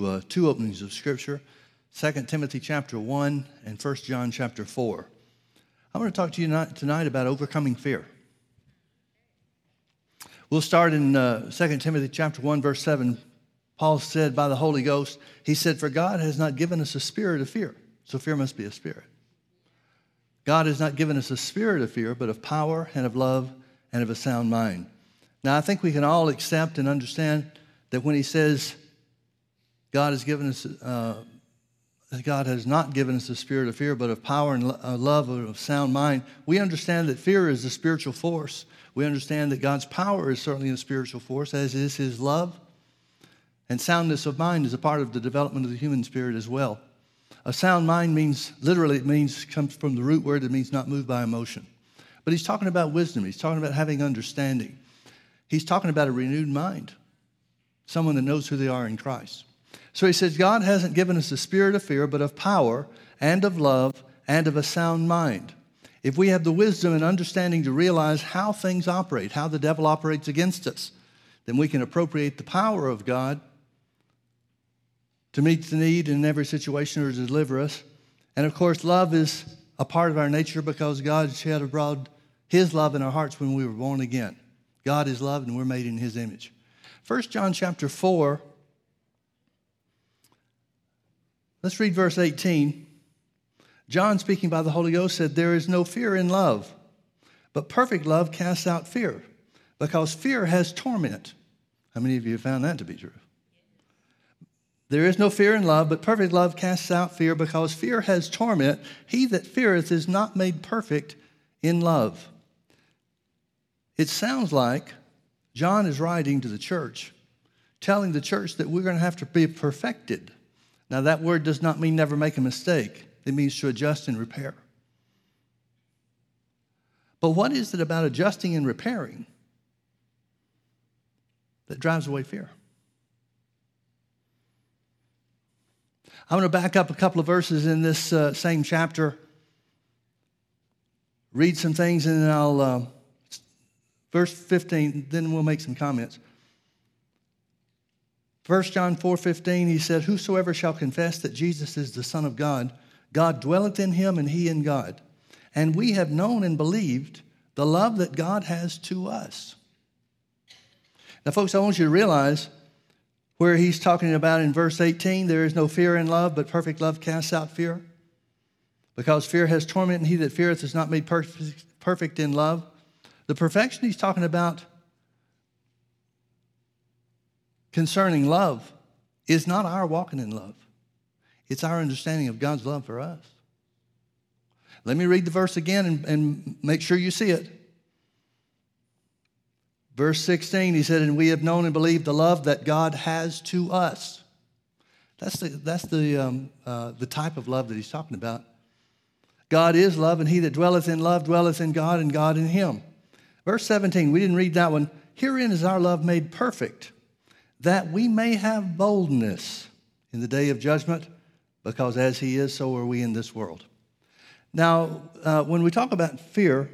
uh, two openings of Scripture 2 Timothy chapter 1 and 1 John chapter 4. I want to talk to you tonight about overcoming fear. We'll start in uh, 2 Timothy chapter 1, verse 7. Paul said by the Holy Ghost, he said, For God has not given us a spirit of fear. So fear must be a spirit. God has not given us a spirit of fear, but of power and of love and of a sound mind. Now, I think we can all accept and understand that when he says God has given us, uh, God has not given us a spirit of fear, but of power and lo- uh, love and of sound mind, we understand that fear is a spiritual force. We understand that God's power is certainly a spiritual force, as is his love. And soundness of mind is a part of the development of the human spirit as well. A sound mind means, literally, it means, comes from the root word, it means not moved by emotion. But he's talking about wisdom, he's talking about having understanding. He's talking about a renewed mind, someone that knows who they are in Christ. So he says, God hasn't given us a spirit of fear, but of power and of love and of a sound mind. If we have the wisdom and understanding to realize how things operate, how the devil operates against us, then we can appropriate the power of God to meet the need in every situation or to deliver us. And of course, love is a part of our nature because God shed abroad his love in our hearts when we were born again. God is love and we're made in his image. 1 John chapter 4. Let's read verse 18. John, speaking by the Holy Ghost, said, There is no fear in love, but perfect love casts out fear, because fear has torment. How many of you have found that to be true? There is no fear in love, but perfect love casts out fear, because fear has torment. He that feareth is not made perfect in love. It sounds like John is writing to the church, telling the church that we're going to have to be perfected. Now, that word does not mean never make a mistake, it means to adjust and repair. But what is it about adjusting and repairing that drives away fear? I'm going to back up a couple of verses in this uh, same chapter, read some things, and then I'll. Uh, verse 15, then we'll make some comments. 1 John 4:15 he said whosoever shall confess that Jesus is the son of God God dwelleth in him and he in God and we have known and believed the love that God has to us. Now folks I want you to realize where he's talking about in verse 18 there is no fear in love but perfect love casts out fear because fear has torment and he that feareth is not made perfect in love. The perfection he's talking about concerning love is not our walking in love, it's our understanding of God's love for us. Let me read the verse again and, and make sure you see it. Verse 16, he said, And we have known and believed the love that God has to us. That's the, that's the, um, uh, the type of love that he's talking about. God is love, and he that dwelleth in love dwelleth in God, and God in him. Verse 17, we didn't read that one. Herein is our love made perfect, that we may have boldness in the day of judgment, because as he is, so are we in this world. Now, uh, when we talk about fear,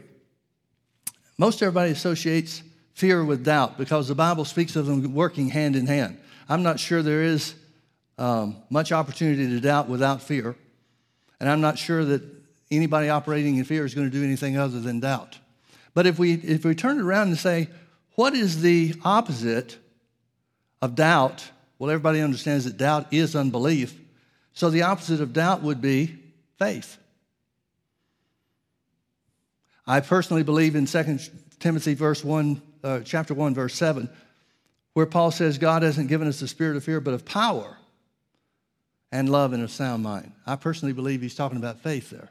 most everybody associates fear with doubt because the Bible speaks of them working hand in hand. I'm not sure there is um, much opportunity to doubt without fear, and I'm not sure that anybody operating in fear is going to do anything other than doubt. But if we, if we turn it around and say, what is the opposite of doubt? Well, everybody understands that doubt is unbelief. So the opposite of doubt would be faith. I personally believe in 2 Timothy verse 1, uh, chapter 1, verse 7, where Paul says, God hasn't given us the spirit of fear, but of power and love and a sound mind. I personally believe he's talking about faith there.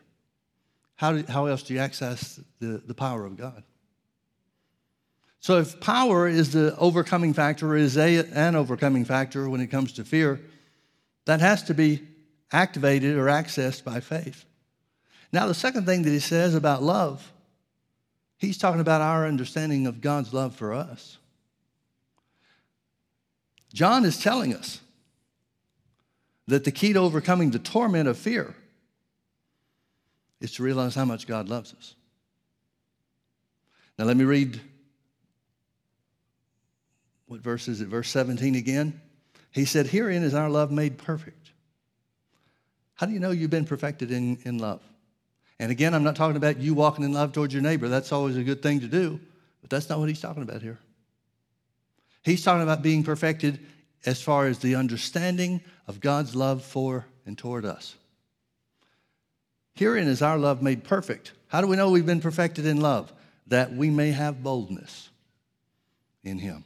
How, do, how else do you access the, the power of God? So, if power is the overcoming factor, or is a, an overcoming factor when it comes to fear, that has to be activated or accessed by faith. Now, the second thing that he says about love, he's talking about our understanding of God's love for us. John is telling us that the key to overcoming the torment of fear is to realize how much God loves us. Now, let me read what verse is it? Verse 17 again. He said, Herein is our love made perfect. How do you know you've been perfected in, in love? And again, I'm not talking about you walking in love towards your neighbor. That's always a good thing to do, but that's not what he's talking about here. He's talking about being perfected as far as the understanding of God's love for and toward us. Herein is our love made perfect. How do we know we've been perfected in love? That we may have boldness in Him.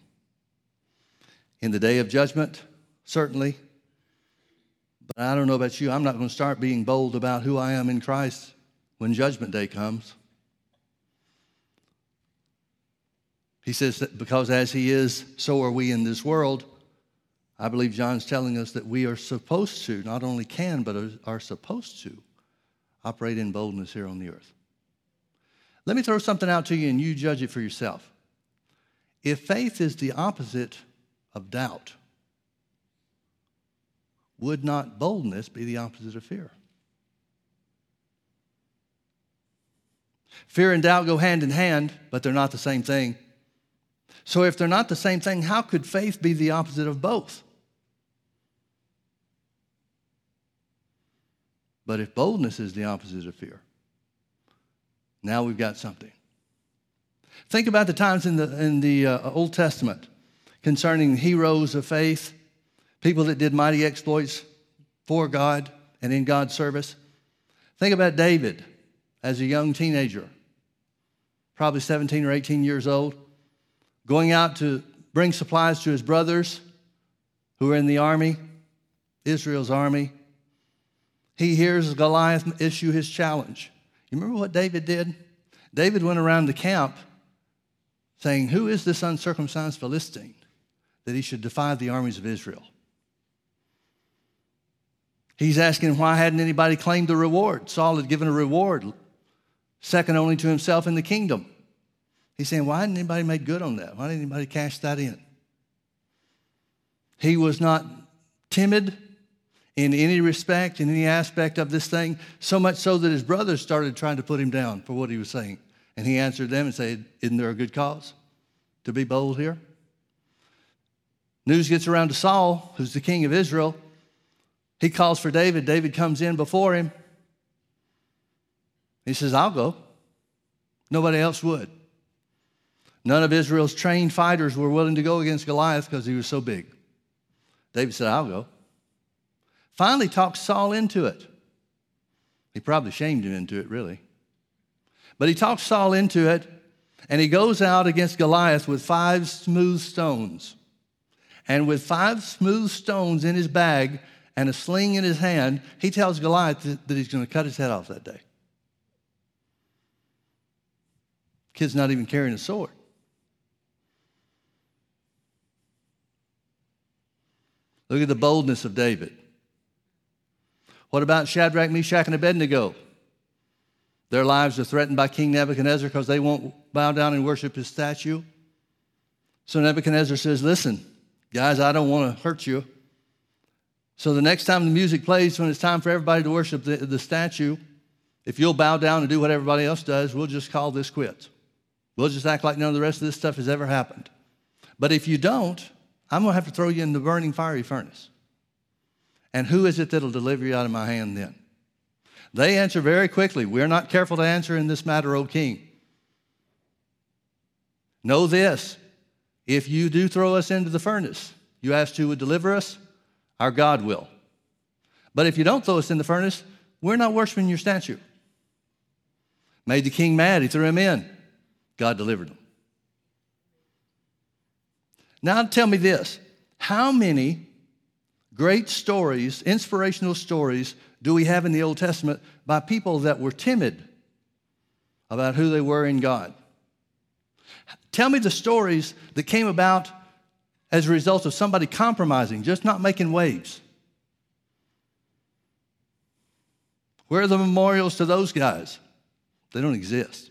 In the day of judgment, certainly. But I don't know about you, I'm not going to start being bold about who I am in Christ when judgment day comes. He says that because as He is, so are we in this world. I believe John's telling us that we are supposed to, not only can, but are supposed to operate in boldness here on the earth. Let me throw something out to you and you judge it for yourself. If faith is the opposite of doubt, would not boldness be the opposite of fear? Fear and doubt go hand in hand, but they're not the same thing. So, if they're not the same thing, how could faith be the opposite of both? But if boldness is the opposite of fear, now we've got something. Think about the times in the, in the uh, Old Testament concerning heroes of faith, people that did mighty exploits for God and in God's service. Think about David as a young teenager, probably 17 or 18 years old, going out to bring supplies to his brothers who were in the army, Israel's army he hears Goliath issue his challenge. You remember what David did? David went around the camp saying, Who is this uncircumcised Philistine that he should defy the armies of Israel? He's asking why hadn't anybody claimed the reward? Saul had given a reward, second only to himself in the kingdom. He's saying, Why hadn't anybody made good on that? Why didn't anybody cash that in? He was not timid in any respect, in any aspect of this thing, so much so that his brothers started trying to put him down for what he was saying. And he answered them and said, Isn't there a good cause to be bold here? News gets around to Saul, who's the king of Israel. He calls for David. David comes in before him. He says, I'll go. Nobody else would. None of Israel's trained fighters were willing to go against Goliath because he was so big. David said, I'll go. Finally talked Saul into it. He probably shamed him into it, really. But he talks Saul into it, and he goes out against Goliath with five smooth stones. And with five smooth stones in his bag and a sling in his hand, he tells Goliath that he's going to cut his head off that day. Kid's not even carrying a sword. Look at the boldness of David. What about Shadrach, Meshach, and Abednego? Their lives are threatened by King Nebuchadnezzar because they won't bow down and worship his statue. So Nebuchadnezzar says, Listen, guys, I don't want to hurt you. So the next time the music plays, when it's time for everybody to worship the, the statue, if you'll bow down and do what everybody else does, we'll just call this quits. We'll just act like none of the rest of this stuff has ever happened. But if you don't, I'm going to have to throw you in the burning fiery furnace. And who is it that'll deliver you out of my hand then? They answer very quickly. We're not careful to answer in this matter, O king. Know this if you do throw us into the furnace, you asked who would deliver us? Our God will. But if you don't throw us in the furnace, we're not worshiping your statue. Made the king mad, he threw him in. God delivered him. Now tell me this how many great stories, inspirational stories, do we have in the Old Testament by people that were timid about who they were in God? Tell me the stories that came about as a result of somebody compromising, just not making waves. Where are the memorials to those guys? They don't exist.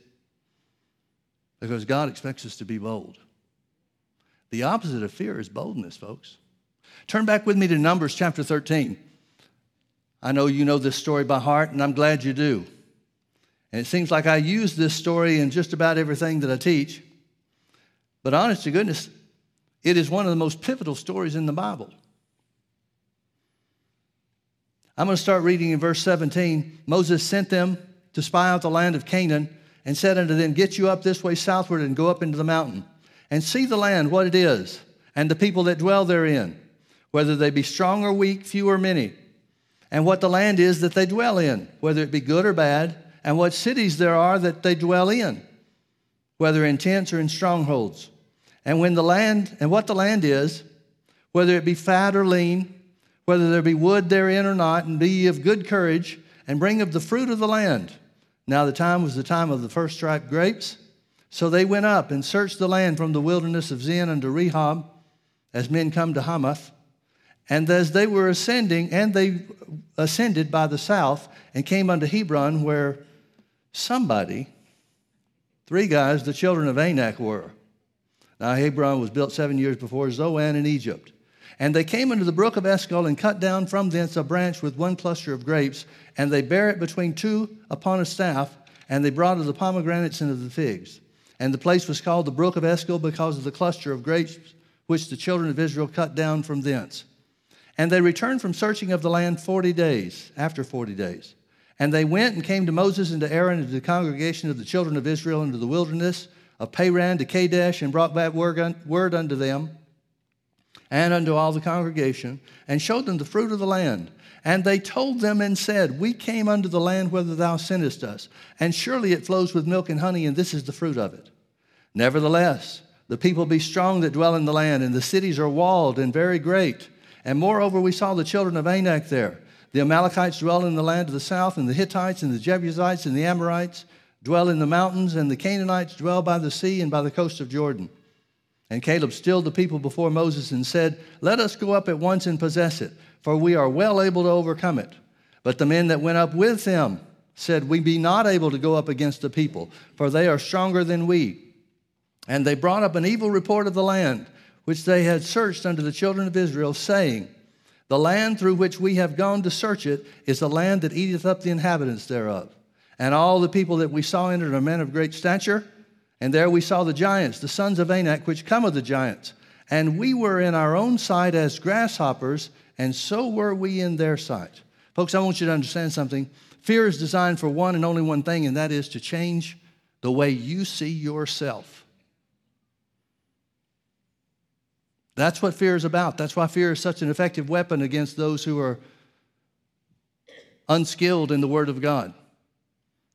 Because God expects us to be bold. The opposite of fear is boldness, folks. Turn back with me to Numbers chapter 13. I know you know this story by heart, and I'm glad you do. And it seems like I use this story in just about everything that I teach. But honest to goodness, it is one of the most pivotal stories in the Bible. I'm going to start reading in verse 17. Moses sent them to spy out the land of Canaan and said unto them, Get you up this way southward and go up into the mountain and see the land, what it is, and the people that dwell therein, whether they be strong or weak, few or many, and what the land is that they dwell in, whether it be good or bad, and what cities there are that they dwell in, whether in tents or in strongholds. And when the land, and what the land is, whether it be fat or lean, whether there be wood therein or not, and be ye of good courage, and bring of the fruit of the land. Now the time was the time of the first ripe grapes. So they went up and searched the land from the wilderness of Zin unto Rehob, as men come to Hamath. And as they were ascending, and they ascended by the south, and came unto Hebron, where somebody, three guys, the children of Anak, were. Now Hebron was built seven years before Zoan in Egypt. And they came into the brook of Eshcol and cut down from thence a branch with one cluster of grapes, and they bare it between two upon a staff, and they brought of the pomegranates and of the figs. And the place was called the brook of Eshcol because of the cluster of grapes which the children of Israel cut down from thence. And they returned from searching of the land forty days, after forty days. And they went and came to Moses and to Aaron and to the congregation of the children of Israel into the wilderness of Paran to Kadesh, and brought back word unto them and unto all the congregation, and showed them the fruit of the land. And they told them and said, We came unto the land whither thou sentest us, and surely it flows with milk and honey, and this is the fruit of it. Nevertheless, the people be strong that dwell in the land, and the cities are walled and very great. And moreover, we saw the children of Anak there. The Amalekites dwell in the land of the south, and the Hittites, and the Jebusites, and the Amorites dwell in the mountains, and the Canaanites dwell by the sea and by the coast of Jordan. And Caleb stilled the people before Moses and said, Let us go up at once and possess it, for we are well able to overcome it. But the men that went up with him said, We be not able to go up against the people, for they are stronger than we. And they brought up an evil report of the land, which they had searched unto the children of Israel, saying, The land through which we have gone to search it is the land that eateth up the inhabitants thereof. And all the people that we saw entered are men of great stature and there we saw the giants, the sons of Anak, which come of the giants. And we were in our own sight as grasshoppers, and so were we in their sight. Folks, I want you to understand something. Fear is designed for one and only one thing, and that is to change the way you see yourself. That's what fear is about. That's why fear is such an effective weapon against those who are unskilled in the Word of God,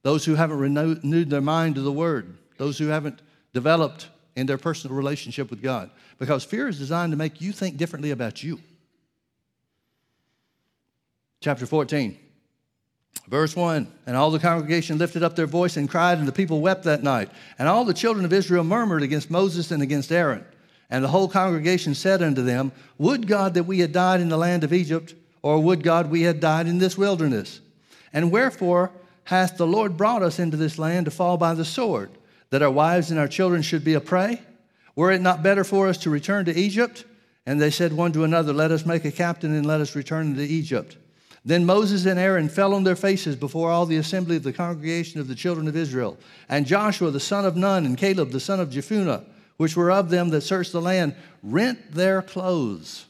those who haven't renewed their mind to the Word those who haven't developed in their personal relationship with God. Because fear is designed to make you think differently about you. Chapter 14, verse 1 And all the congregation lifted up their voice and cried, and the people wept that night. And all the children of Israel murmured against Moses and against Aaron. And the whole congregation said unto them, Would God that we had died in the land of Egypt, or would God we had died in this wilderness? And wherefore hath the Lord brought us into this land to fall by the sword? that our wives and our children should be a prey? Were it not better for us to return to Egypt? And they said one to another, Let us make a captain and let us return into Egypt. Then Moses and Aaron fell on their faces before all the assembly of the congregation of the children of Israel. And Joshua the son of Nun and Caleb the son of Jephunneh, which were of them that searched the land, rent their clothes.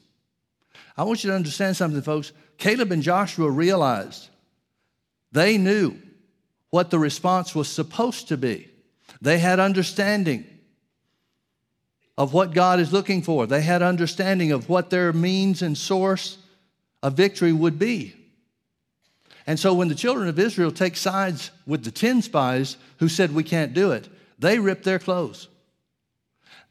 I want you to understand something, folks. Caleb and Joshua realized they knew what the response was supposed to be. They had understanding of what God is looking for. They had understanding of what their means and source of victory would be. And so when the children of Israel take sides with the 10 spies who said we can't do it, they ripped their clothes.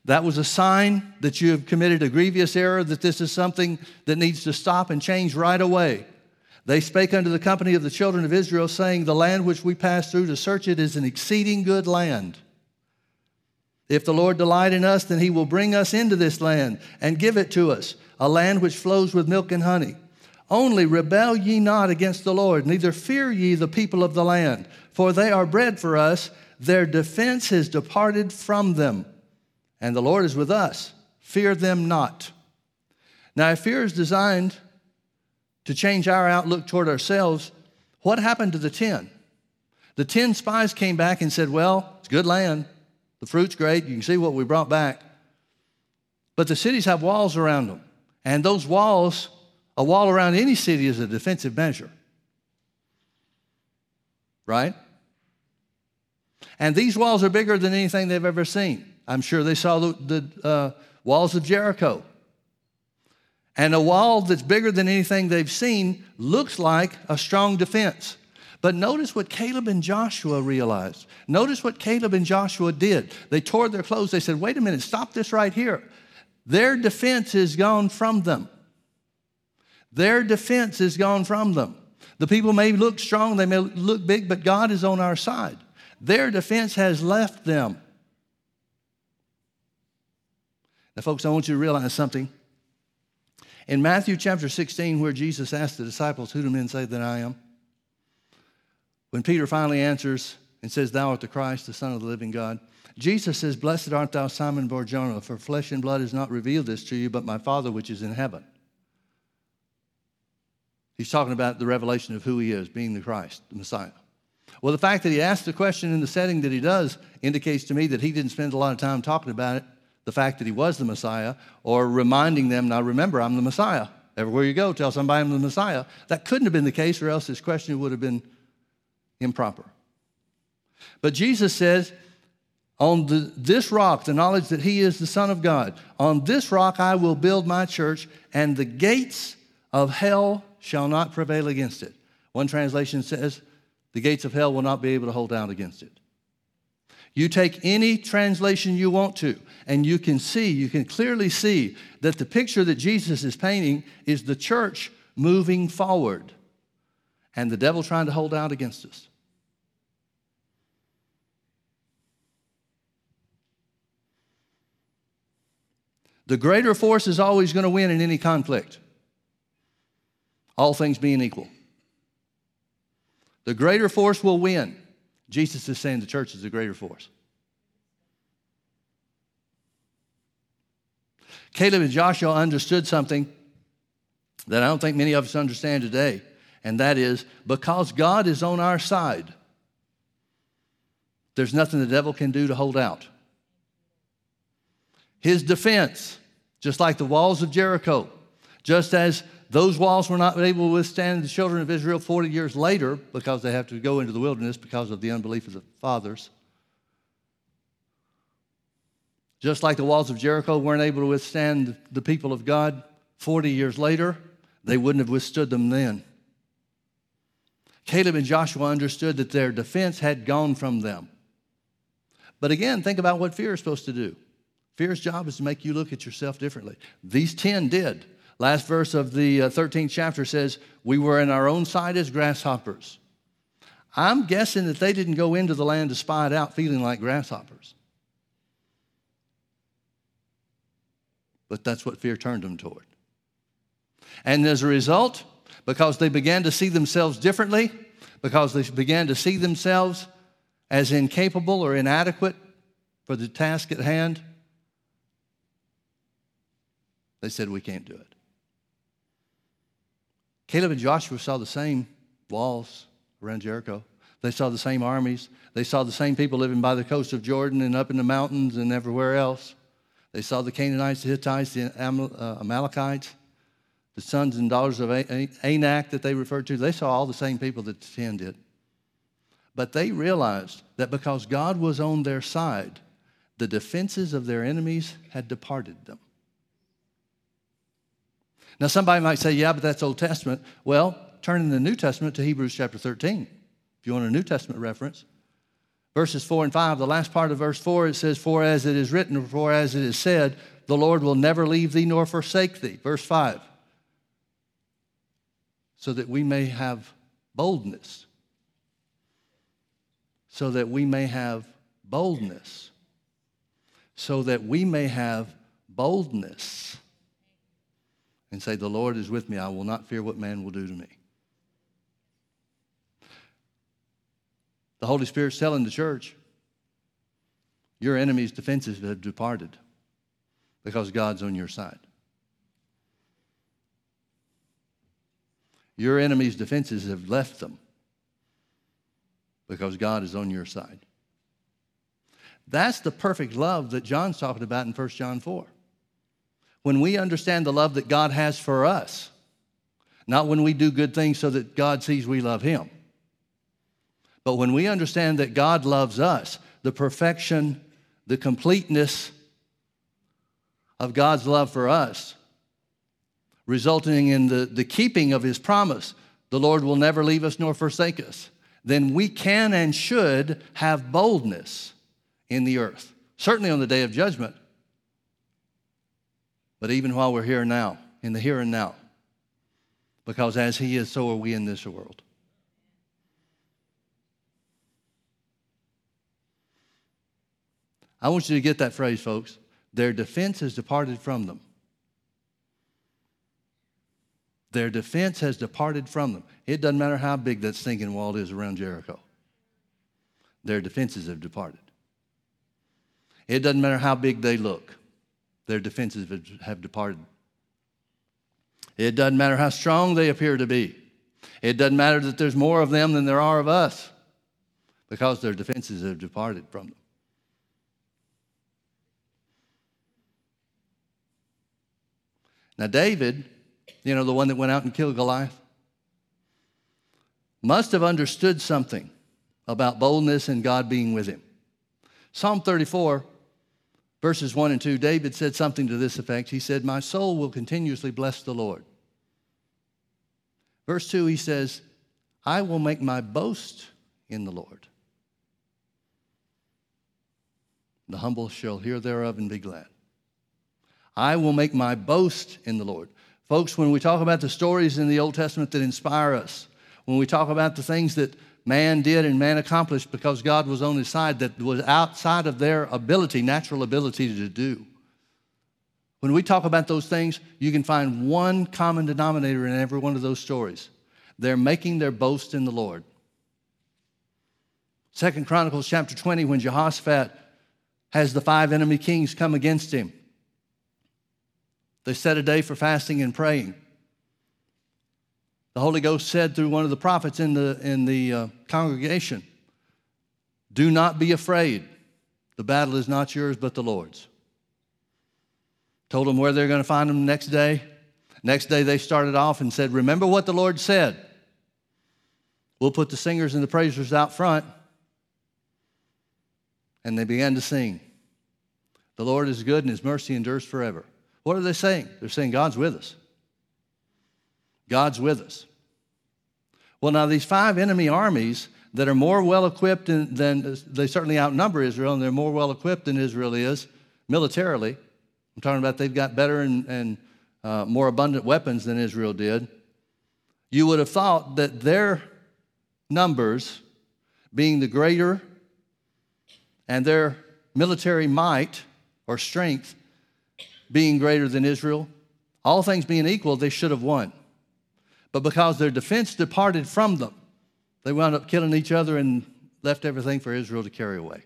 That was a sign that you have committed a grievous error, that this is something that needs to stop and change right away. They spake unto the company of the children of Israel, saying, The land which we passed through to search it is an exceeding good land. If the Lord delight in us, then he will bring us into this land and give it to us, a land which flows with milk and honey. Only rebel ye not against the Lord, neither fear ye the people of the land, for they are bread for us. Their defense has departed from them, and the Lord is with us. Fear them not. Now, if fear is designed to change our outlook toward ourselves, what happened to the 10? The 10 spies came back and said, Well, it's good land. The fruit's great. You can see what we brought back. But the cities have walls around them. And those walls A wall around any city is a defensive measure. Right? And these walls are bigger than anything they've ever seen. I'm sure they saw the, the uh, walls of Jericho. And a wall that's bigger than anything they've seen looks like a strong defense. But notice what Caleb and Joshua realized. Notice what Caleb and Joshua did. They tore their clothes. They said, wait a minute, stop this right here. Their defense is gone from them. Their defense is gone from them. The people may look strong, they may look big, but God is on our side. Their defense has left them. Now, folks, I want you to realize something. In Matthew chapter 16, where Jesus asked the disciples, Who do men say that I am? When Peter finally answers and says, Thou art the Christ, the Son of the living God, Jesus says, Blessed art thou, Simon Barjona, for flesh and blood has not revealed this to you, but my Father which is in heaven. He's talking about the revelation of who he is, being the Christ, the Messiah. Well, the fact that he asked the question in the setting that he does indicates to me that he didn't spend a lot of time talking about it, the fact that he was the Messiah, or reminding them, now remember, I'm the Messiah. Everywhere you go, tell somebody I'm the Messiah. That couldn't have been the case, or else his question would have been improper. But Jesus says, on the, this rock, the knowledge that he is the Son of God, on this rock I will build my church, and the gates of hell shall not prevail against it. One translation says, the gates of hell will not be able to hold out against it. You take any translation you want to, and you can see, you can clearly see that the picture that Jesus is painting is the church moving forward and the devil trying to hold out against us. The greater force is always going to win in any conflict, all things being equal. The greater force will win. Jesus is saying the church is the greater force. Caleb and Joshua understood something that I don't think many of us understand today, and that is because God is on our side, there's nothing the devil can do to hold out. His defense just like the walls of Jericho. Just as those walls were not able to withstand the children of Israel 40 years later because they have to go into the wilderness because of the unbelief of the fathers. Just like the walls of Jericho weren't able to withstand the people of God 40 years later, they wouldn't have withstood them then. Caleb and Joshua understood that their defense had gone from them. But again, think about what fear is supposed to do. Fear's job is to make you look at yourself differently. These 10 did. Last verse of the 13th uh, chapter says, We were in our own sight as grasshoppers. I'm guessing that they didn't go into the land to spy it out feeling like grasshoppers. But that's what fear turned them toward. And as a result, because they began to see themselves differently, because they began to see themselves as incapable or inadequate for the task at hand, they said, We can't do it. Caleb and Joshua saw the same walls around Jericho. They saw the same armies. They saw the same people living by the coast of Jordan and up in the mountains and everywhere else. They saw the Canaanites, the Hittites, the uh, Amalekites, the sons and daughters of Anak that they referred to. They saw all the same people that the ten did. But they realized that because God was on their side, the defenses of their enemies had departed them. Now, somebody might say, yeah, but that's Old Testament. Well, turn in the New Testament to Hebrews chapter 13, if you want a New Testament reference. Verses 4 and 5, the last part of verse 4, it says, For as it is written, for as it is said, the Lord will never leave thee nor forsake thee. Verse 5, so that we may have boldness. So that we may have boldness. So that we may have boldness and say, The Lord is with me. I will not fear what man will do to me. The Holy Spirit's telling the church, Your enemy's defenses have departed because God's on your side. Your enemy's defenses have left them because God is on your side. That's the perfect love that John's talking about in 1 John 4 when we understand the love that God has for us, not when we do good things so that God sees we love Him. But when we understand that God loves us, the perfection, the completeness of God's love for us, resulting in the, the keeping of His promise, the Lord will never leave us nor forsake us, then we can and should have boldness in the earth. Certainly on the day of judgment, but even while we're here now, in the here and now. Because as He is, so are we in this world. I want you to get that phrase, folks. Their defense has departed from them. Their defense has departed from them. It doesn't matter how big that stinking wall is around Jericho. Their defenses have departed. It doesn't matter how big they look. Their defenses have departed. It doesn't matter how strong they appear to be. It doesn't matter that there's more of them than there are of us because their defenses have departed from them. Now, David, you know, the one that went out and killed Goliath, must have understood something about boldness and God being with him. Psalm 34, verses 1 and 2, David said something to this effect. He said, My soul will continuously bless the Lord. Verse 2, he says, I will make my boast in the Lord. The humble shall hear thereof and be glad. I will make my boast in the Lord. Folks, when we talk about the stories in the Old Testament that inspire us, when we talk about the things that man did and man accomplished because God was on his side that was outside of their ability, natural ability to do. When we talk about those things, you can find one common denominator in every one of those stories. They're making their boast in the Lord. Second Chronicles chapter 20, when Jehoshaphat has the five enemy kings come against him. They set a day for fasting and praying. The Holy Ghost said through one of the prophets in the, in the uh, congregation, Do not be afraid. The battle is not yours, but the Lord's. Told them where they're going to find them the next day. Next day, they started off and said, Remember what the Lord said. We'll put the singers and the praisers out front. And they began to sing. The Lord is good and his mercy endures forever. What are they saying? They're saying God's with us. God's with us. Well, now, these five enemy armies that are more well equipped than, they certainly outnumber Israel, and they're more well equipped than Israel is militarily. I'm talking about they've got better and, and uh, more abundant weapons than Israel did. You would have thought that their numbers, being the greater, and their military might or strength being greater than Israel, all things being equal, they should have won. But because their defense departed from them, they wound up killing each other and left everything for Israel to carry away.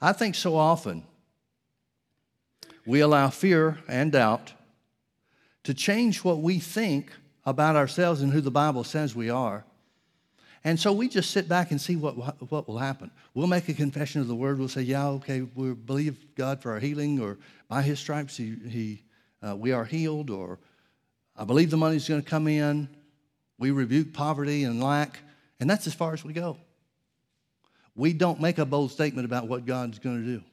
I think so often we allow fear and doubt to change what we think about ourselves and who the Bible says we are. And so we just sit back and see what, what will happen. We'll make a confession of the word. We'll say, yeah, okay, we believe God for our healing, or by his stripes he, he, uh, we are healed, or I believe the money's going to come in. We rebuke poverty and lack. And that's as far as we go. We don't make a bold statement about what God's going to do.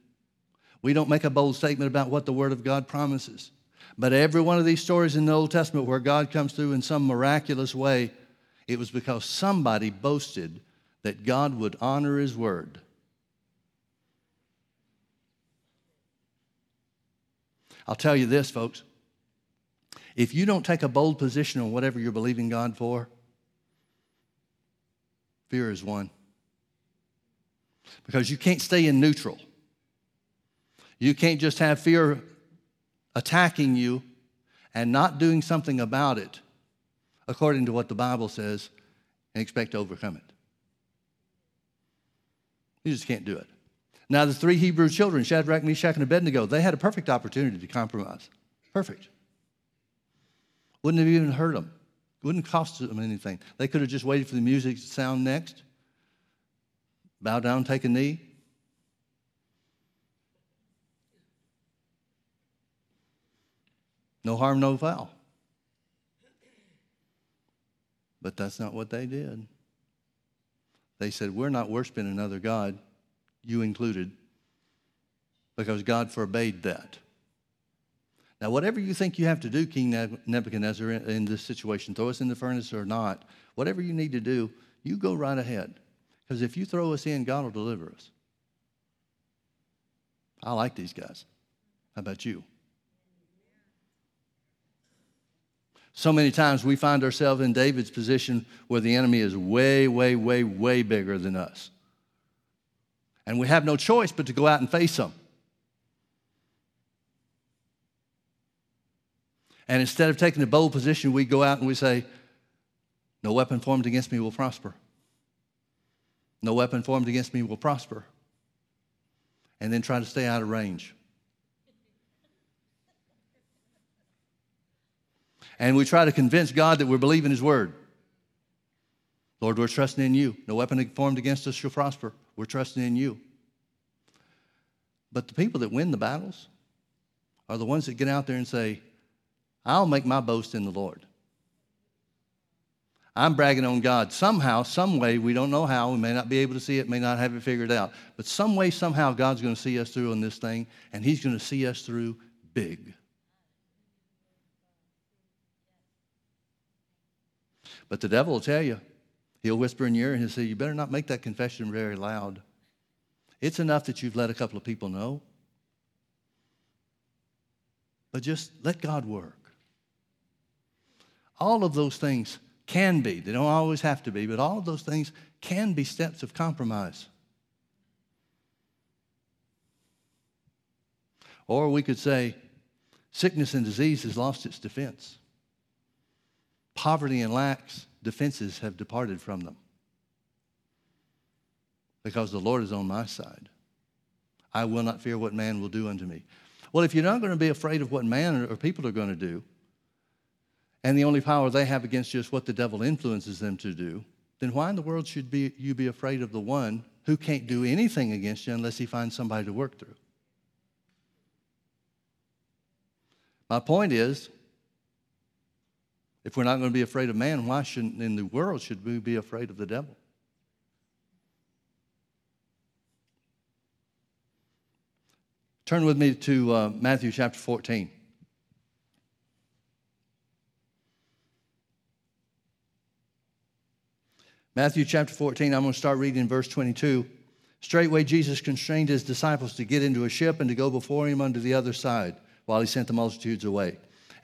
We don't make a bold statement about what the Word of God promises. But every one of these stories in the Old Testament where God comes through in some miraculous way, it was because somebody boasted that God would honor His Word. I'll tell you this, folks. If you don't take a bold position on whatever you're believing God for, fear is one because you can't stay in neutral. You can't just have fear attacking you and not doing something about it according to what the Bible says and expect to overcome it. You just can't do it. Now, the three Hebrew children, Shadrach, Meshach, and Abednego, they had a perfect opportunity to compromise. Perfect. Wouldn't have even hurt them. Wouldn't cost them anything. They could have just waited for the music to sound next Bow down, take a knee. No harm, no foul. But that's not what they did. They said, We're not worshiping another God, you included, because God forbade that. Now, whatever you think you have to do, King Nebuchadnezzar, in this situation, throw us in the furnace or not, whatever you need to do, you go right ahead. Because if you throw us in, God will deliver us. I like these guys. How about you? So many times we find ourselves in David's position where the enemy is way, way, way, way bigger than us. And we have no choice but to go out and face them. And instead of taking a bold position, we go out and we say, No weapon formed against me will prosper. No weapon formed against me will prosper. And then try to stay out of range. And we try to convince God that we're believing His word. Lord, we're trusting in you. No weapon formed against us shall prosper. We're trusting in you. But the people that win the battles are the ones that get out there and say, I'll make my boast in the Lord. I'm bragging on God. Somehow, some way, we don't know how, we may not be able to see it, may not have it figured out, but some way, somehow, God's going to see us through on this thing, and He's going to see us through big. But the devil will tell you, he'll whisper in your ear and he'll say, You better not make that confession very loud. It's enough that you've let a couple of people know. But just let God work. All of those things can be, they don't always have to be, but all of those things can be steps of compromise. Or we could say, sickness and disease has lost its defense. Poverty and lacks, defenses have departed from them. Because the Lord is on my side. I will not fear what man will do unto me. Well, if you're not going to be afraid of what man or people are going to do, and the only power they have against you is what the devil influences them to do, then why in the world should be, you be afraid of the one who can't do anything against you unless he finds somebody to work through? My point is, if we're not going to be afraid of man, why shouldn't in the world should we be afraid of the devil? Turn with me to uh, Matthew chapter 14. Matthew chapter 14, I'm going to start reading in verse 22. Straightway Jesus constrained his disciples to get into a ship and to go before him unto the other side while he sent the multitudes away.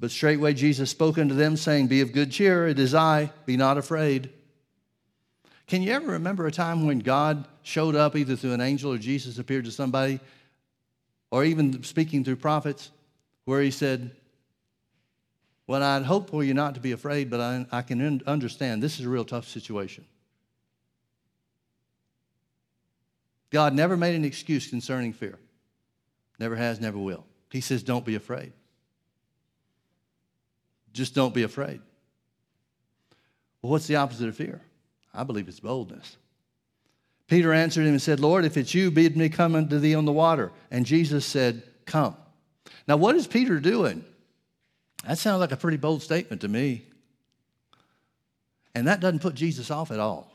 But straightway Jesus spoke unto them, saying, Be of good cheer, it is I, be not afraid. Can you ever remember a time when God showed up either through an angel or Jesus appeared to somebody, or even speaking through prophets, where he said, Well, I'd hope for you not to be afraid, but I, I can understand this is a real tough situation. God never made an excuse concerning fear. Never has, never will. He says, Don't be afraid. Just don't be afraid. Well, what's the opposite of fear? I believe it's boldness. Peter answered him and said, Lord, if it's you, bid me come unto thee on the water. And Jesus said, Come. Now, what is Peter doing? That sounds like a pretty bold statement to me. And that doesn't put Jesus off at all.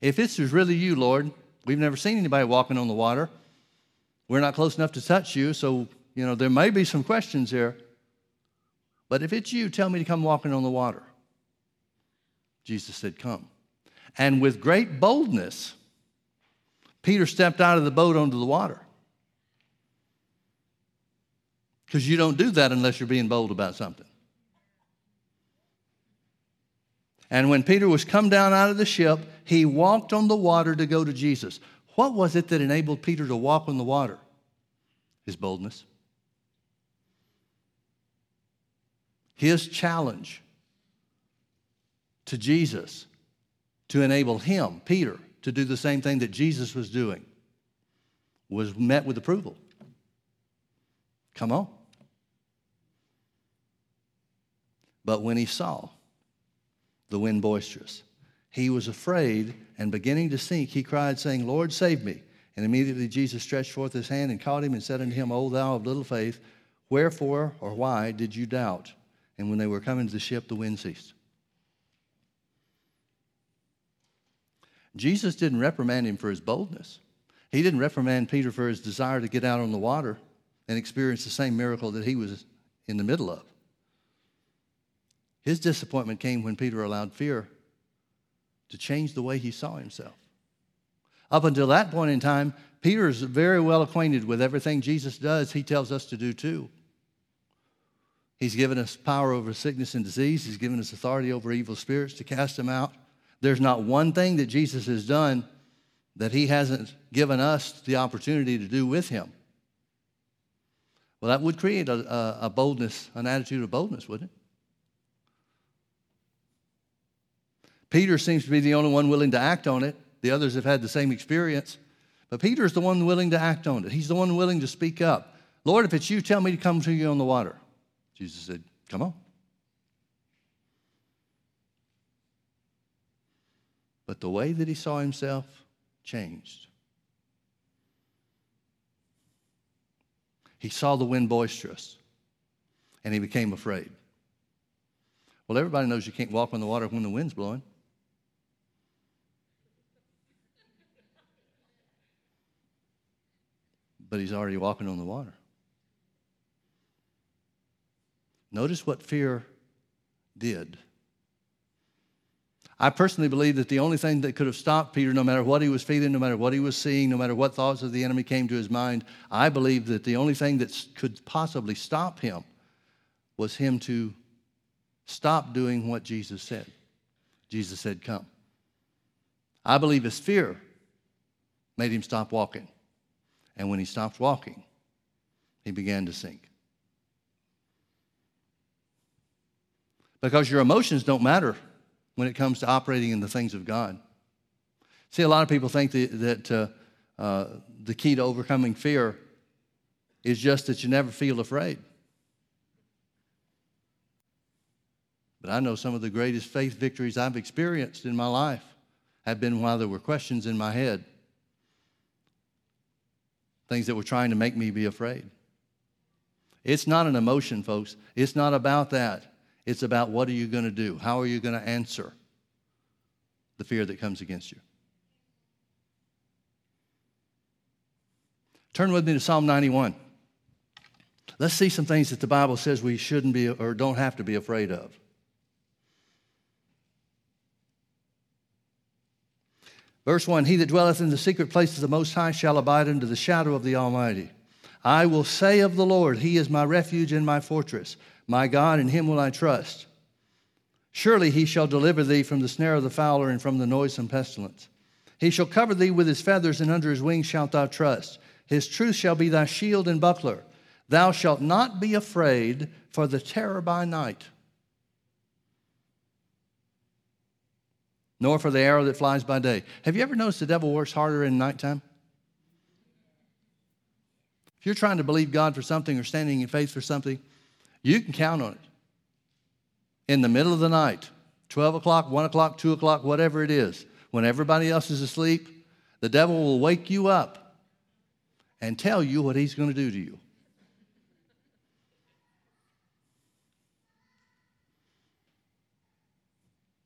If this is really you, Lord, we've never seen anybody walking on the water. We're not close enough to touch you, so, you know, there may be some questions here. But if it's you, tell me to come walking on the water. Jesus said, Come. And with great boldness, Peter stepped out of the boat onto the water. Because you don't do that unless you're being bold about something. And when Peter was come down out of the ship, he walked on the water to go to Jesus. What was it that enabled Peter to walk on the water? His boldness. His challenge to Jesus to enable him, Peter, to do the same thing that Jesus was doing was met with approval. Come on. But when he saw the wind boisterous, he was afraid and beginning to sink, he cried, saying, Lord, save me. And immediately Jesus stretched forth his hand and caught him and said unto him, O thou of little faith, wherefore or why did you doubt? And when they were coming to the ship, the wind ceased. Jesus didn't reprimand him for his boldness. He didn't reprimand Peter for his desire to get out on the water and experience the same miracle that he was in the middle of. His disappointment came when Peter allowed fear to change the way he saw himself. Up until that point in time, Peter is very well acquainted with everything Jesus does, he tells us to do too. He's given us power over sickness and disease, he's given us authority over evil spirits to cast them out. There's not one thing that Jesus has done that he hasn't given us the opportunity to do with him. Well, that would create a, a, boldness, an attitude of boldness, wouldn't it? Peter seems to be the only one willing to act on it. The others have had the same experience. But Peter's the one willing to act on it. He's the one willing to speak up. Lord, if it's you, tell me to come to you on the water. Jesus said, Come on. But the way that he saw himself changed. He saw the wind boisterous and he became afraid. Well, everybody knows you can't walk on the water when the wind's blowing. But he's already walking on the water. Notice what fear did. I personally believe that the only thing that could have stopped Peter, no matter what he was feeling, no matter what he was seeing, no matter what thoughts of the enemy came to his mind, I believe that the only thing that could possibly stop him was him to stop doing what Jesus said. Jesus said, Come. I believe his fear made him stop walking. And when he stopped walking, he began to sink. Because your emotions don't matter when it comes to operating in the things of God. See, a lot of people think that, that uh, uh, the key to overcoming fear is just that you never feel afraid. But I know some of the greatest faith victories I've experienced in my life have been while there were questions in my head, things that were trying to make me be afraid. It's not an emotion, folks. It's not about that. It's about what are you going to do? How are you going to answer the fear that comes against you? Turn with me to Psalm 91. Let's see some things that the Bible says we shouldn't be or don't have to be afraid of. Verse 1 He that dwelleth in the secret place of the Most High shall abide under the shadow of the Almighty. I will say of the Lord, He is my refuge and my fortress. My God, in him will I trust. Surely he shall deliver thee from the snare of the fowler and from the noisome pestilence. He shall cover thee with his feathers, and under his wings shalt thou trust. His truth shall be thy shield and buckler. Thou shalt not be afraid for the terror by night, nor for the arrow that flies by day. Have you ever noticed the devil works harder in nighttime? If you're trying to believe God for something or standing in faith for something, you can count on it. In the middle of the night, 12 o'clock, 1 o'clock, 2 o'clock, whatever it is, when everybody else is asleep, the devil will wake you up and tell you what he's going to do to you.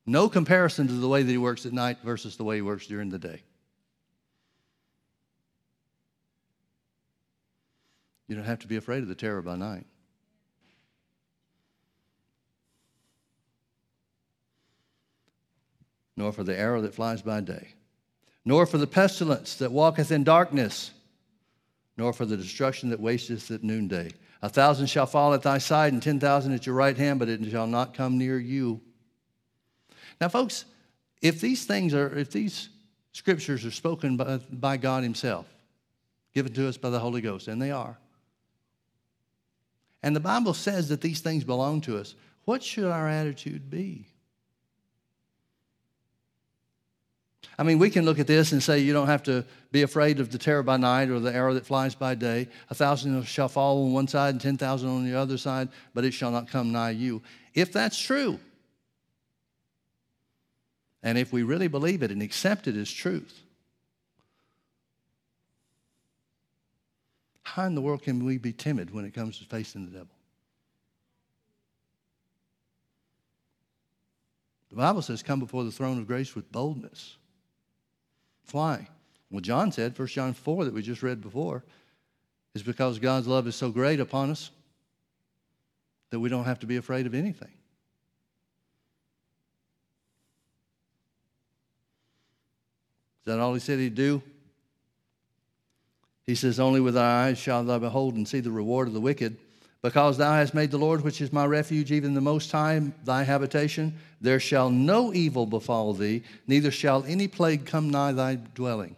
No comparison to the way that he works at night versus the way he works during the day. You don't have to be afraid of the terror by night. Nor for the arrow that flies by day, nor for the pestilence that walketh in darkness, nor for the destruction that wasteth at noonday. A thousand shall fall at thy side, and ten thousand at your right hand, but it shall not come near you. Now, folks, if these things are, if these scriptures are spoken by, by God Himself, given to us by the Holy Ghost, and they are, and the Bible says that these things belong to us, what should our attitude be? I mean, we can look at this and say you don't have to be afraid of the terror by night or the arrow that flies by day. A thousand shall fall on one side and 10,000 on the other side, but it shall not come nigh you. If that's true, and if we really believe it and accept it as truth, how in the world can we be timid when it comes to facing the devil? The Bible says, come before the throne of grace with boldness. Why? Well, John said, 1 John 4 that we just read before, is because God's love is so great upon us that we don't have to be afraid of anything. Is that all he said he'd do? He says, Only with thy eyes shalt thou behold and see the reward of the wicked. Because thou hast made the Lord, which is my refuge, even the Most High, thy habitation, there shall no evil befall thee, neither shall any plague come nigh thy dwelling.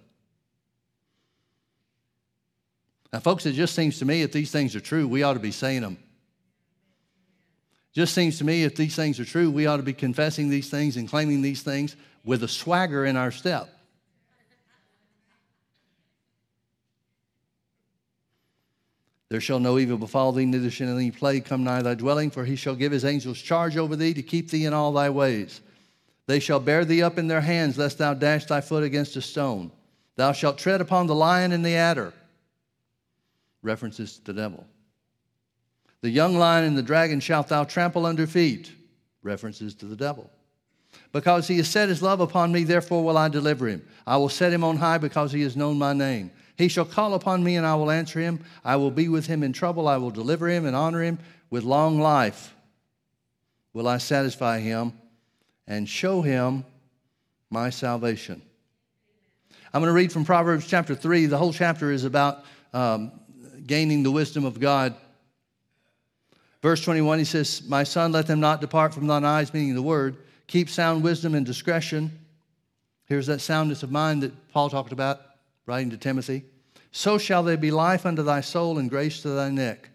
Now, folks, it just seems to me if these things are true, we ought to be saying them. Just seems to me if these things are true, we ought to be confessing these things and claiming these things with a swagger in our step. There shall no evil befall thee, neither shall any plague come nigh thy dwelling, for he shall give his angels charge over thee to keep thee in all thy ways. They shall bear thee up in their hands, lest thou dash thy foot against a stone. Thou shalt tread upon the lion and the adder. References to the devil. The young lion and the dragon shalt thou trample under feet. References to the devil. Because he has set his love upon me, therefore will I deliver him. I will set him on high because he has known my name. He shall call upon me, and I will answer him. I will be with him in trouble. I will deliver him and honor him. With long life will I satisfy him and show him my salvation. I'm going to read from Proverbs chapter 3. The whole chapter is about um, gaining the wisdom of God. Verse 21, he says, My son, let them not depart from thine eyes, meaning the word. Keep sound wisdom and discretion. Here's that soundness of mind that Paul talked about, writing to Timothy. So shall there be life unto thy soul and grace to thy neck.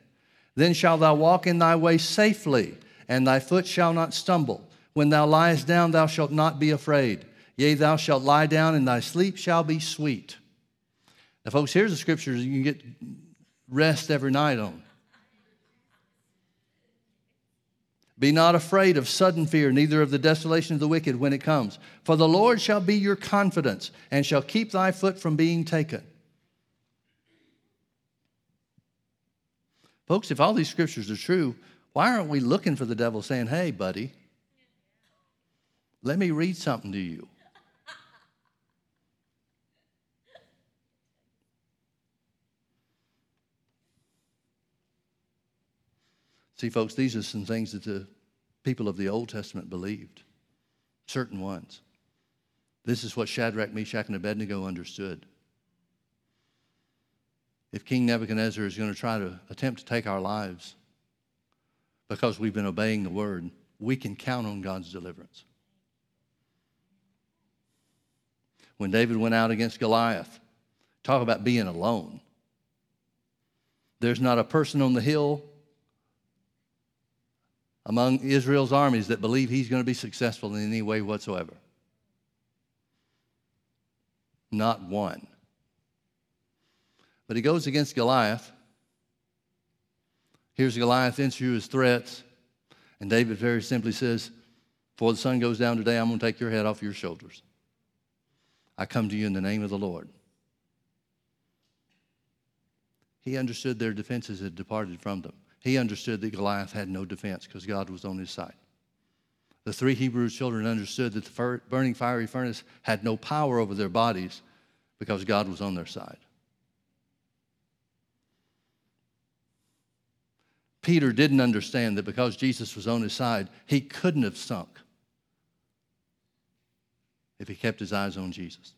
Then shalt thou walk in thy way safely, and thy foot shall not stumble. When thou liest down, thou shalt not be afraid. Yea, thou shalt lie down, and thy sleep shall be sweet. Now, folks, here's the scriptures you can get rest every night on. Be not afraid of sudden fear, neither of the desolation of the wicked when it comes. For the Lord shall be your confidence, and shall keep thy foot from being taken. Folks, if all these scriptures are true, why aren't we looking for the devil saying, hey, buddy, let me read something to you? See, folks, these are some things that the people of the Old Testament believed, certain ones. This is what Shadrach, Meshach, and Abednego understood if King Nebuchadnezzar is going to try to attempt to take our lives because we've been obeying the word, we can count on God's deliverance. When David went out against Goliath, talk about being alone. There's not a person on the hill among Israel's armies that believe he's going to be successful in any way whatsoever. Not one. But he goes against Goliath. Here's Goliath into his threats. And David very simply says, Before the sun goes down today, I'm going to take your head off your shoulders. I come to you in the name of the Lord. He understood their defenses had departed from them. He understood that Goliath had no defense because God was on his side. The three Hebrew children understood that the burning fiery furnace had no power over their bodies because God was on their side. Peter didn't understand that because Jesus was on his side, he couldn't have sunk if he kept his eyes on Jesus.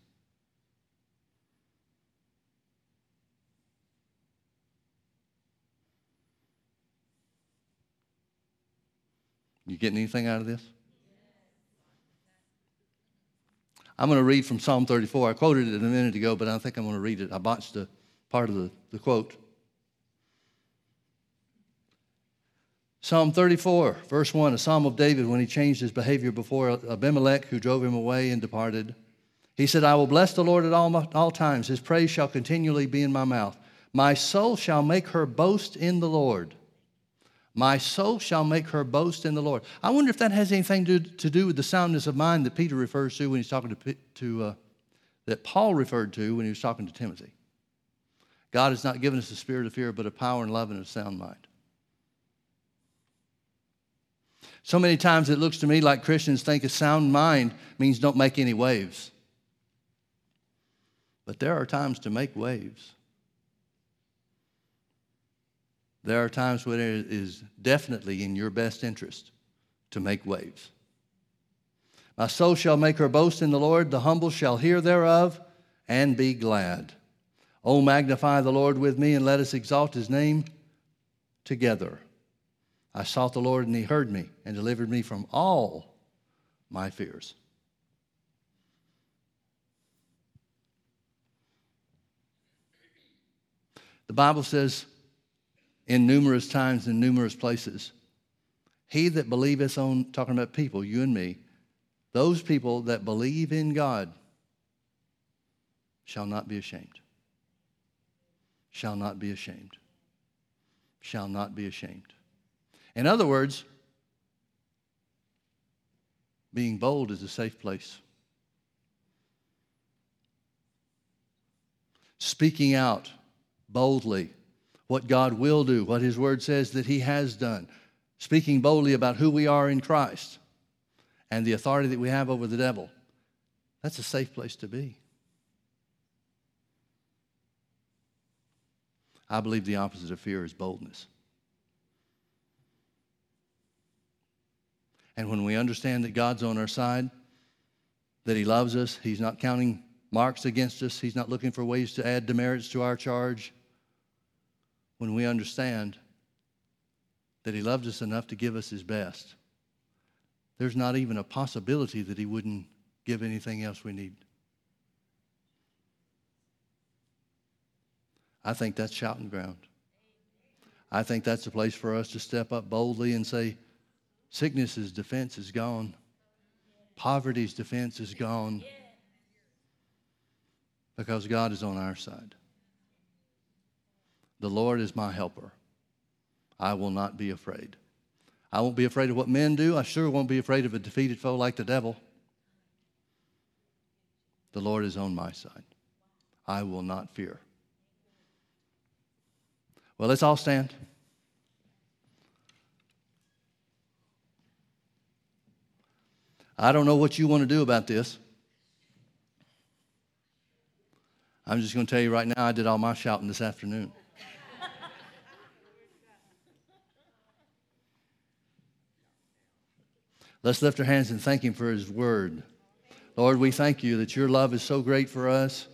You getting anything out of this? I'm going to read from Psalm 34. I quoted it a minute ago, but I think I'm going to read it. I botched the part of the, the quote. Psalm 34, verse 1, a psalm of David when he changed his behavior before Abimelech, who drove him away and departed. He said, I will bless the Lord at all, all times. His praise shall continually be in my mouth. My soul shall make her boast in the Lord. My soul shall make her boast in the Lord. I wonder if that has anything to, to do with the soundness of mind that Peter refers to when he's talking to, to uh, that Paul referred to when he was talking to Timothy. God has not given us a spirit of fear, but a power and love and a sound mind. So many times it looks to me like Christians think a sound mind means don't make any waves. But there are times to make waves. There are times when it is definitely in your best interest to make waves. My soul shall make her boast in the Lord, the humble shall hear thereof and be glad. O magnify the Lord with me, and let us exalt his name together. I sought the Lord, and he heard me and delivered me from all my fears. The Bible says in numerous times in numerous places, He that believeth on, talking about people, you and me, those people that believe in God shall not be ashamed. Shall not be ashamed. Shall not be ashamed. In other words, being bold is a safe place. Speaking out boldly what God will do, what His Word says that He has done. Speaking boldly about who we are in Christ and the authority that we have over the devil. That's a safe place to be. I believe the opposite of fear is boldness. And when we understand that God's on our side, that He loves us, He's not counting marks against us, He's not looking for ways to add demerits to our charge. When we understand that He loved us enough to give us His best, there's not even a possibility that He wouldn't give anything else we need. I think that's shouting ground. I think that's a place for us to step up boldly and say, sickness's defense is gone. Poverty's defense is gone. Because God is on our side. The Lord is my helper. I will not be afraid. I won't be afraid of what men do. I sure won't be afraid of a defeated foe like the devil. The Lord is on my side. I will not fear. Well, let's all stand. I don't know what you want to do about this. I'm just going to tell you right now, I did all my shouting this afternoon. Let's lift our hands and thank Him for His word. Lord, we thank you that your love is so great for us.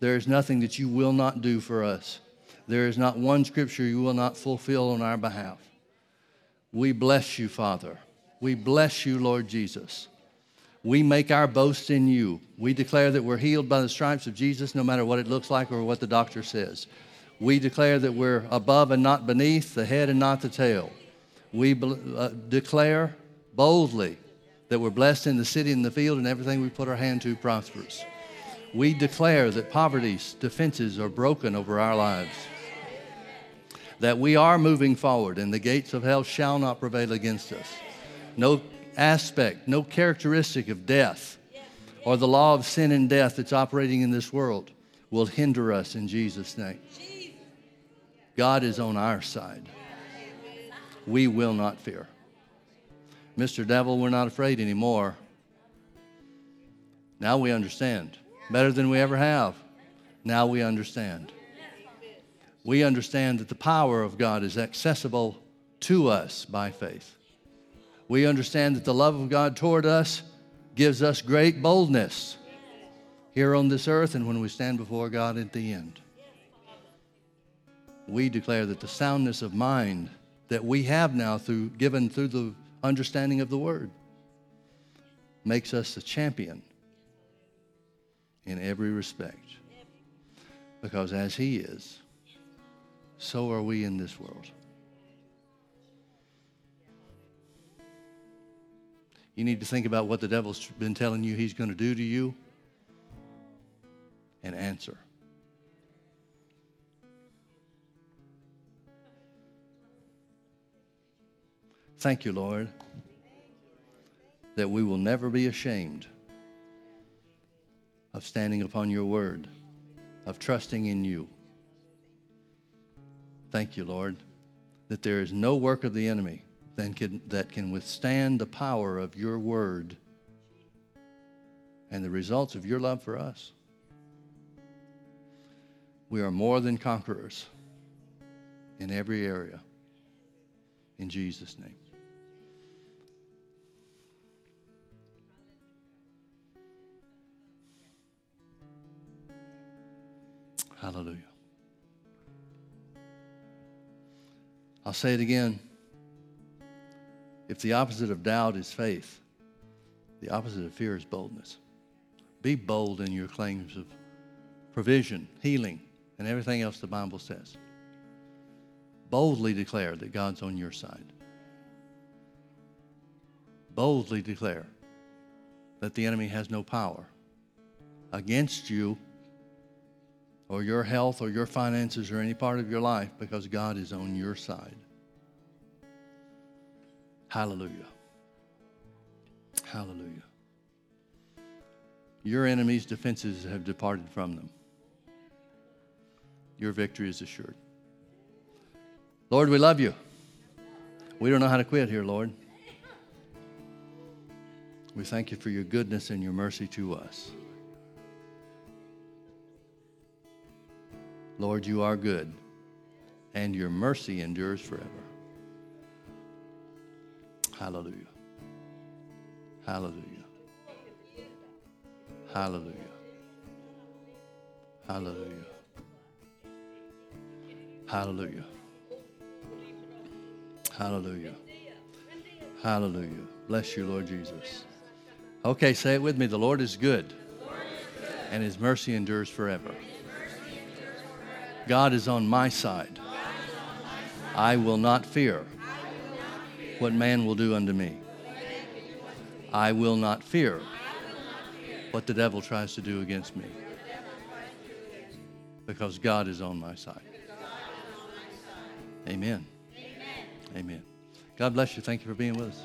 There is nothing that you will not do for us. There is not one scripture you will not fulfill on our behalf. We bless you, Father. We bless you, Lord Jesus. We make our boast in you. We declare that we're healed by the stripes of Jesus, no matter what it looks like or what the doctor says. We declare that we're above and not beneath, the head and not the tail. We uh, declare boldly that we're blessed in the city and the field, and everything we put our hand to prospers. We declare that poverty's defenses are broken over our lives, that we are moving forward, and the gates of hell shall not prevail against us. No aspect, no characteristic of death or the law of sin and death that's operating in this world will hinder us in Jesus' name. God is on our side. We will not fear. Mr. Devil, we're not afraid anymore. Now we understand. Better than we ever have. Now we understand. We understand that the power of God is accessible to us by faith we understand that the love of God toward us gives us great boldness here on this earth and when we stand before God at the end. We declare that the soundness of mind that we have now through given through the understanding of the word makes us a champion in every respect. Because as he is, so are we in this world. You need to think about what the devil's been telling you he's going to do to you. and answer. Thank you, Lord, that we will never be ashamed of standing upon your word, of trusting in you. Thank you, Lord, that there is no work of the enemy that can, that can withstand the power of your word and the results of your love for us. We are more than conquerors in every area. In Jesus' name. Hallelujah. I'll say it again. If the opposite of doubt is faith, the opposite of fear is boldness. Be bold in your claims of provision, healing, and everything else the Bible says. Boldly declare that God's on your side. Boldly declare that the enemy has no power against you or your health or your finances or any part of your life because God is on your side. Hallelujah. Hallelujah. Your enemy's defenses have departed from them. Your victory is assured. Lord, we love you. We don't know how to quit here, Lord. We thank you for your goodness and your mercy to us. Lord, you are good, and your mercy endures forever. Hallelujah. Hallelujah. Hallelujah. Hallelujah. Hallelujah. Hallelujah. Hallelujah. Bless you, Lord Jesus. Okay, say it with me. The Lord is good, and his mercy endures forever. God is on my side. I will not fear what man will do unto me. I will not fear what the devil tries to do against me. Because God is on my side. Amen. Amen. God bless you. Thank you for being with us.